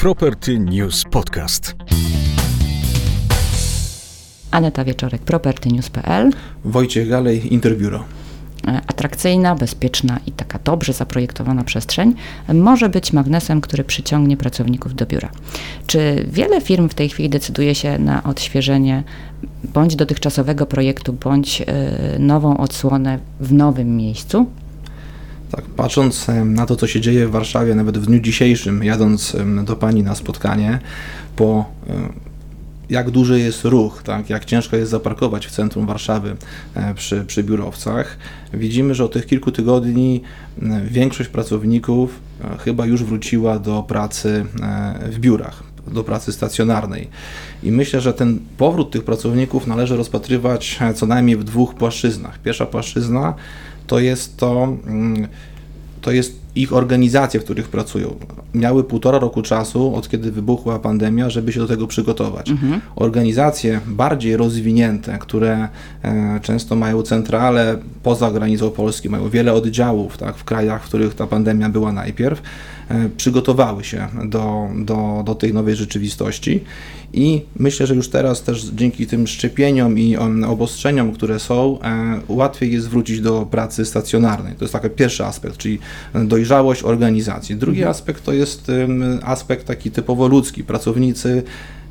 Property News Podcast. Aneta Wieczorek, propertynews.pl. Wojciech Galej, Interbiuro. E, atrakcyjna, bezpieczna i taka dobrze zaprojektowana przestrzeń może być magnesem, który przyciągnie pracowników do biura. Czy wiele firm w tej chwili decyduje się na odświeżenie bądź dotychczasowego projektu, bądź e, nową odsłonę w nowym miejscu? Tak, patrząc na to, co się dzieje w Warszawie, nawet w dniu dzisiejszym, jadąc do Pani na spotkanie, po jak duży jest ruch, tak, jak ciężko jest zaparkować w centrum Warszawy e, przy, przy biurowcach, widzimy, że od tych kilku tygodni większość pracowników e, chyba już wróciła do pracy e, w biurach do pracy stacjonarnej. I myślę, że ten powrót tych pracowników należy rozpatrywać co najmniej w dwóch płaszczyznach. Pierwsza płaszczyzna to jest to, to jest ich organizacje, w których pracują. Miały półtora roku czasu, od kiedy wybuchła pandemia, żeby się do tego przygotować. Mhm. Organizacje bardziej rozwinięte, które e, często mają centrale poza granicą Polski, mają wiele oddziałów tak, w krajach, w których ta pandemia była najpierw, e, przygotowały się do, do, do tej nowej rzeczywistości i myślę, że już teraz też dzięki tym szczepieniom i obostrzeniom, które są, e, łatwiej jest wrócić do pracy stacjonarnej. To jest taki pierwszy aspekt, czyli dojrzałość organizacji. Drugi mhm. aspekt to jest aspekt taki typowo ludzki. Pracownicy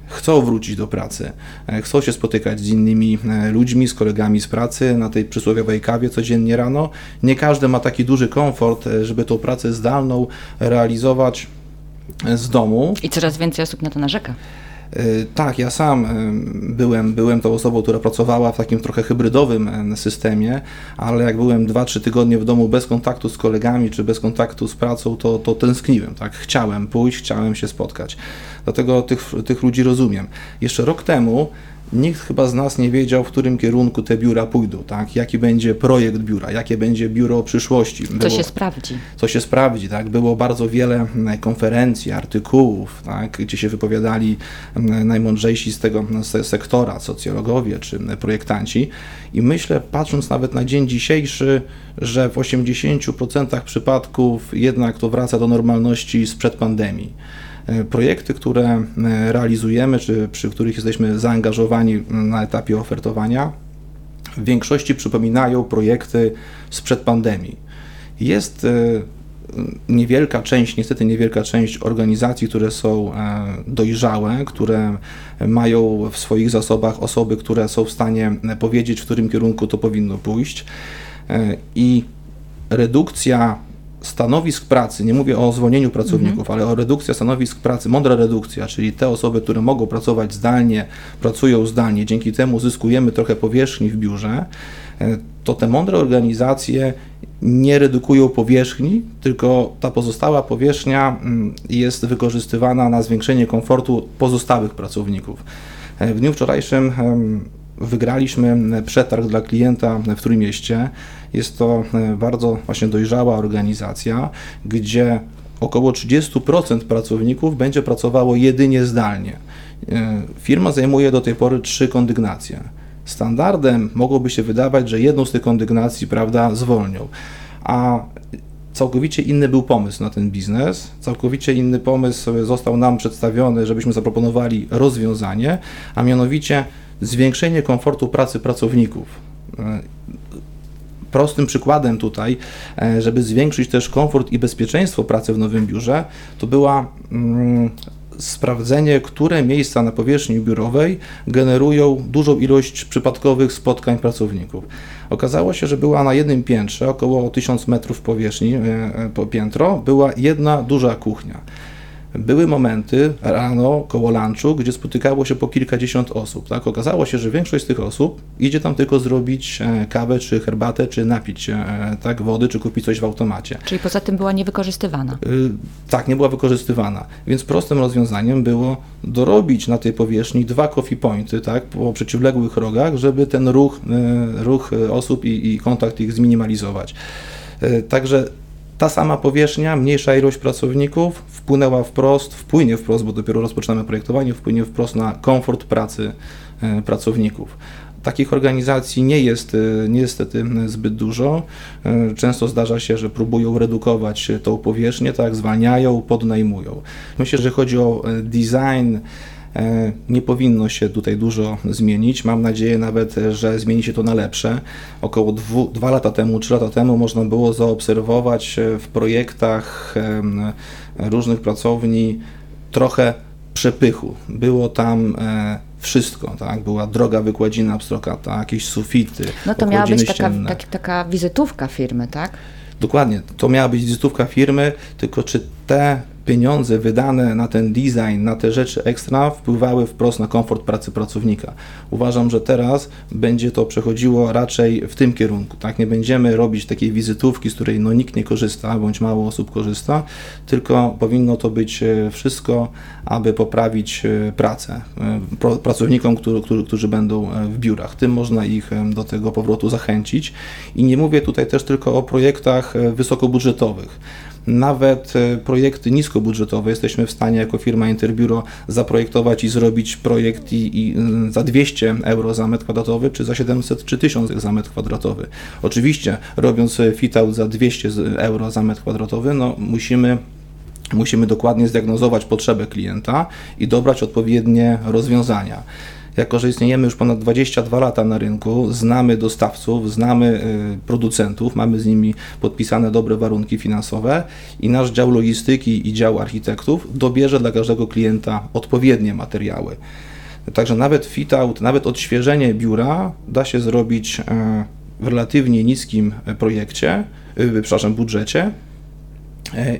chcą wrócić do pracy, e, chcą się spotykać z innymi e, ludźmi, z kolegami z pracy na tej przysłowiowej kawie codziennie rano. Nie każdy ma taki duży komfort, żeby tą pracę zdalną realizować z domu. I coraz więcej osób na to narzeka. E, tak, ja sam e, byłem, byłem tą osobą, która pracowała w takim trochę hybrydowym e, systemie, ale jak byłem 2-3 tygodnie w domu bez kontaktu z kolegami czy bez kontaktu z pracą, to, to tęskniłem, tak? Chciałem pójść, chciałem się spotkać. Dlatego tych, tych ludzi rozumiem. Jeszcze rok temu nikt chyba z nas nie wiedział, w którym kierunku te biura pójdą, tak? Jaki będzie projekt biura, jakie będzie biuro przyszłości. Było, co się sprawdzi. Co się sprawdzi, tak? Było bardzo wiele konferencji, artykułów, tak? Gdzie się wypowiadali najmądrzejsi z tego sektora, socjologowie czy projektanci i myślę, patrząc nawet na dzień dzisiejszy, że w 80% przypadków jednak to wraca do normalności sprzed pandemii. E, projekty, które e, realizujemy, czy przy których jesteśmy zaangażowani na etapie ofertowania, w większości przypominają projekty sprzed pandemii. Jest e, niewielka część, niestety niewielka część organizacji, które są dojrzałe, które mają w swoich zasobach osoby, które są w stanie powiedzieć, w którym kierunku to powinno pójść. I redukcja stanowisk pracy, nie mówię o zwolnieniu pracowników, mhm. ale o redukcji stanowisk pracy, mądra redukcja, czyli te osoby, które mogą pracować zdalnie, pracują zdalnie, dzięki temu uzyskujemy trochę powierzchni w biurze, e, to te mądre organizacje nie redukują powierzchni, tylko ta pozostała powierzchnia mm, jest wykorzystywana na zwiększenie komfortu pozostałych pracowników. E, w dniu wczorajszym wygraliśmy przetarg dla klienta w Trójmieście. Jest to e, bardzo właśnie dojrzała organizacja, gdzie około 30% pracowników będzie pracowało jedynie zdalnie. E, firma zajmuje do tej pory trzy kondygnacje. Standardem mogłoby się wydawać, że jedną z tych kondygnacji prawda, zwolnią, a całkowicie inny był pomysł na ten biznes, całkowicie inny pomysł został nam przedstawiony, żebyśmy zaproponowali rozwiązanie, a mianowicie zwiększenie komfortu pracy pracowników. E, prostym przykładem tutaj, e, żeby zwiększyć też komfort i bezpieczeństwo pracy w nowym biurze, to była mm, sprawdzenie, które miejsca na powierzchni biurowej generują dużą ilość przypadkowych spotkań pracowników. Okazało się, że była na jednym piętrze, około 1000 metrów powierzchni, e, po piętro, była jedna duża kuchnia. Były momenty rano koło lunchu, gdzie spotykało się po kilkadziesiąt osób. Tak? Okazało się, że większość z tych osób idzie tam tylko zrobić e, kawę, czy herbatę, czy napić się tak, wody, czy kupić coś w automacie. Czyli poza tym była niewykorzystywana? Yy, tak, nie była wykorzystywana. Więc prostym rozwiązaniem było dorobić na tej powierzchni dwa coffee pointy tak, po przeciwległych rogach, żeby ten ruch, yy, ruch osób i, i kontakt ich zminimalizować. Także ta sama powierzchnia, mniejsza ilość pracowników wpłynęła wprost, wpłynie wprost, bo dopiero rozpoczynamy projektowanie, wpłynie wprost na komfort pracy e, pracowników. Takich organizacji nie jest e, niestety zbyt dużo. E, często zdarza się, że próbują redukować tą powierzchnię, tak, zwalniają, podnajmują. Myślę, że chodzi o design. Nie powinno się tutaj dużo zmienić. Mam nadzieję nawet, że zmieni się to na lepsze. Około dwu, dwa lata temu, trzy lata temu można było zaobserwować w projektach różnych pracowni trochę przepychu. Było tam wszystko, tak? Była droga wykładzina pstrokata, jakieś sufity. No to miała być taka, tak, taka wizytówka firmy, tak? Dokładnie, to miała być wizytówka firmy, tylko czy te pieniądze wydane na ten design, na te rzeczy ekstra wpływały wprost na komfort pracy pracownika. Uważam, że teraz będzie to przechodziło raczej w tym kierunku. Tak? Nie będziemy robić takiej wizytówki, z której no, nikt nie korzysta, bądź mało osób korzysta, tylko powinno to być e, wszystko, aby poprawić e, pracę e, pracownikom, którzy będą w biurach. Tym można ich do tego powrotu zachęcić. I nie mówię tutaj też tylko o projektach wysokobudżetowych nawet e, projekty niskobudżetowe jesteśmy w stanie jako firma Interbiuro zaprojektować i zrobić projekt i, i mm, za 200 euro za metr kwadratowy, czy za 700 czy 1000 za metr kwadratowy. Oczywiście robiąc e, fit-out za 200 euro za metr kwadratowy, no musimy musimy dokładnie zdiagnozować potrzebę klienta i dobrać odpowiednie rozwiązania. Jako, że istniejemy już ponad 22 lata na rynku, znamy dostawców, znamy y, producentów, mamy z nimi podpisane dobre warunki finansowe i nasz dział logistyki i dział architektów dobierze dla każdego klienta odpowiednie materiały. Także nawet fit-out, nawet odświeżenie biura da się zrobić y, w relatywnie niskim projekcie, y, przepraszam, budżecie, E,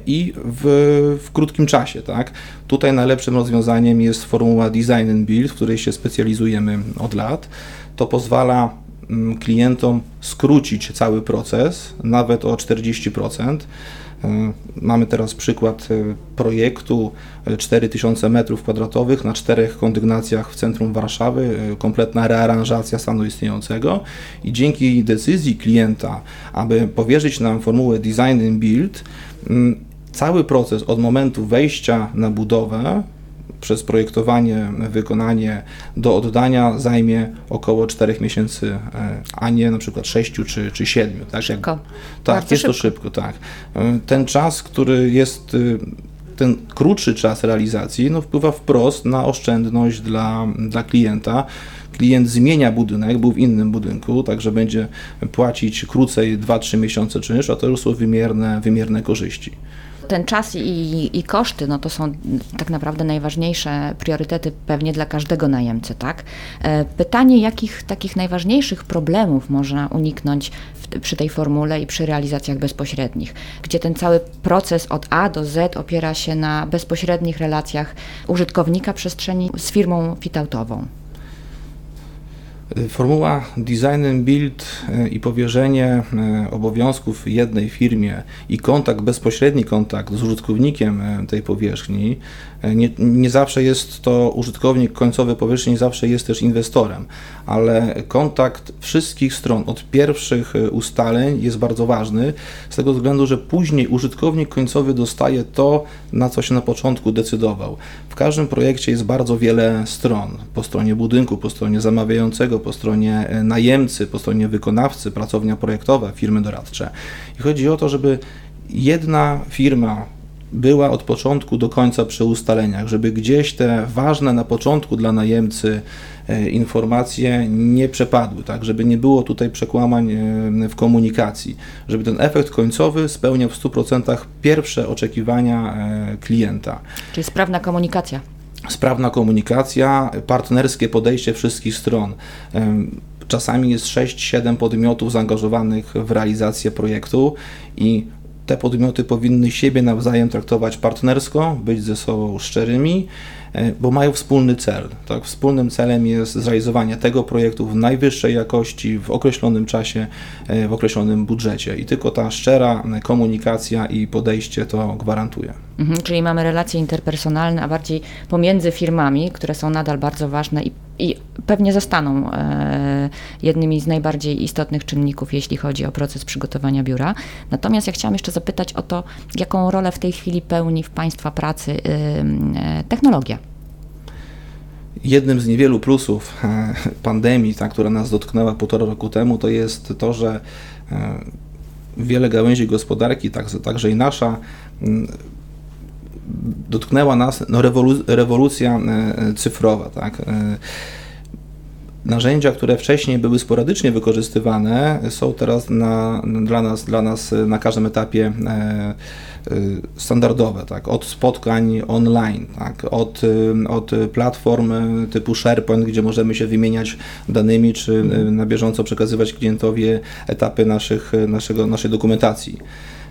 i w, w, krótkim czasie. Tak? Tutaj najlepszym rozwiązaniem jest formuła Design and Build, w której się specjalizujemy od lat. To pozwala mm, klientom skrócić cały proces nawet o 40%. E, mamy teraz przykład e, projektu 4000 m2 na czterech kondygnacjach w centrum Warszawy, kompletna rearanżacja stanu istniejącego. I dzięki decyzji klienta, aby powierzyć nam formułę Design and Build, cały proces od momentu wejścia na budowę przez projektowanie, wykonanie do oddania zajmie około 4 miesięcy, e, a nie na przykład 6 czy, czy 7. Tak, szybko. Jak, tak Bardzo jest szybko. to szybko, tak. E, ten czas, który jest y, ten krótszy czas realizacji no, wpływa wprost na oszczędność dla, dla klienta. Klient zmienia budynek, był w innym budynku, także będzie płacić krócej 2-3 miesiące czynsz, a to już są wymierne, wymierne korzyści ten czas i, i koszty, no to są tak naprawdę najważniejsze priorytety pewnie dla każdego najemcy, tak? E, pytanie, jakich takich najważniejszych problemów można uniknąć w, przy tej formule i przy realizacjach bezpośrednich, gdzie ten cały proces od A do Z opiera się na bezpośrednich relacjach użytkownika przestrzeni z firmą fitoutową. Formuła design and build e, i powierzenie e, obowiązków jednej firmie i kontakt, bezpośredni kontakt z użytkownikiem tej powierzchni nie, nie, zawsze jest to użytkownik końcowy powierzchni, zawsze jest też inwestorem, ale kontakt wszystkich stron od pierwszych ustaleń jest bardzo ważny, z tego względu, że później użytkownik końcowy dostaje to, na co się na początku decydował. W każdym projekcie jest bardzo wiele stron. Po stronie budynku, po stronie zamawiającego, po stronie e, najemcy, po stronie wykonawcy, pracownia projektowa, firmy doradcze. I chodzi o to, żeby jedna firma była od początku do końca przy ustaleniach, żeby gdzieś te ważne na początku dla najemcy e, informacje nie przepadły, tak, żeby nie było tutaj przekłamań e, w komunikacji, żeby ten efekt końcowy spełniał w 100% pierwsze oczekiwania klienta. Czyli sprawna komunikacja. Sprawna komunikacja, partnerskie podejście wszystkich stron. Czasami jest 6-7 podmiotów zaangażowanych w realizację projektu i te podmioty powinny siebie nawzajem traktować partnersko, być ze sobą szczerymi, bo mają wspólny cel. Tak? Wspólnym celem jest zrealizowanie tego projektu w najwyższej jakości, w określonym czasie, e, w określonym budżecie. I tylko ta szczera komunikacja i podejście to gwarantuje. Mhm, czyli mamy relacje interpersonalne, a bardziej pomiędzy firmami, które są nadal bardzo ważne i, i pewnie zostaną e, jednymi z najbardziej istotnych czynników, jeśli chodzi o proces przygotowania biura. Natomiast ja chciałam jeszcze zapytać o to, jaką rolę w tej chwili pełni w Państwa pracy y, technologia. Jednym z niewielu plusów e, pandemii, ta, która nas dotknęła półtora roku temu, to jest to, że e, wiele gałęzi gospodarki, także i nasza, dotknęła nas no, rewolucja cyfrowa. Tak? Narzędzia, które wcześniej były sporadycznie wykorzystywane, są teraz na, dla, nas, dla nas na każdym etapie e, e, standardowe, tak? od spotkań online, tak? od, e, od platform typu SharePoint, gdzie możemy się wymieniać danymi, czy na bieżąco przekazywać klientowi etapy naszych, naszego, naszej dokumentacji.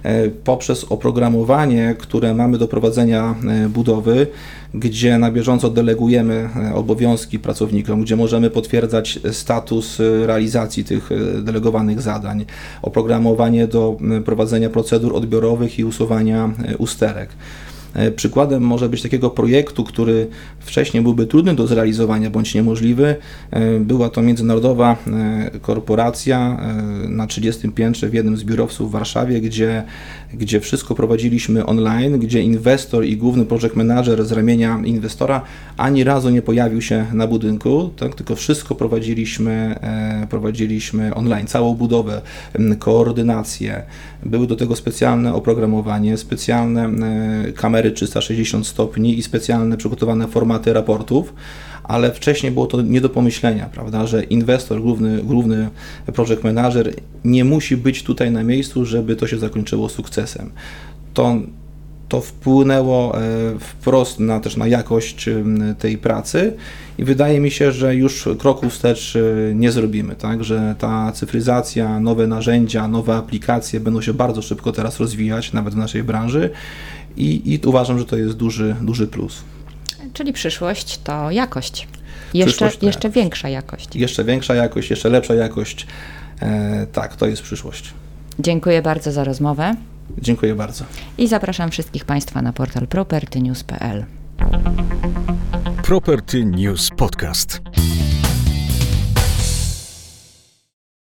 E, poprzez oprogramowanie, które mamy do prowadzenia e, budowy, gdzie na bieżąco delegujemy e, obowiązki pracownikom, gdzie możemy potwierdzać status realizacji tych delegowanych zadań, oprogramowanie do prowadzenia procedur odbiorowych i usuwania usterek. E, przykładem może być takiego projektu, który wcześniej byłby trudny do zrealizowania bądź niemożliwy. E, była to międzynarodowa e, korporacja na 30 piętrze w jednym z biurowców w Warszawie, gdzie, gdzie wszystko prowadziliśmy online, gdzie inwestor i główny project manager z ramienia inwestora ani razu nie pojawił się na budynku, tak, tylko wszystko prowadziliśmy, prowadziliśmy online, całą budowę, koordynację. Były do tego specjalne oprogramowanie, specjalne kamery 360 stopni i specjalne przygotowane formaty raportów, ale wcześniej było to nie do pomyślenia, prawda, że inwestor, główny, główny project manager nie musi być tutaj na miejscu, żeby to się zakończyło sukcesem. To to wpłynęło e, wprost na, też na jakość tej pracy i wydaje mi się, że już kroku wstecz e, nie zrobimy, tak, że ta cyfryzacja, nowe narzędzia, nowe aplikacje będą się bardzo szybko teraz rozwijać, nawet w naszej branży i, i uważam, że to jest duży, duży plus. Czyli przyszłość to jakość. Jeszcze, jeszcze większa jakość. Jeszcze większa jakość, jeszcze lepsza jakość. E, tak, to jest przyszłość. Dziękuję bardzo za rozmowę. Dziękuję bardzo. I zapraszam wszystkich Państwa na portal propertynews.pl. Property News Podcast.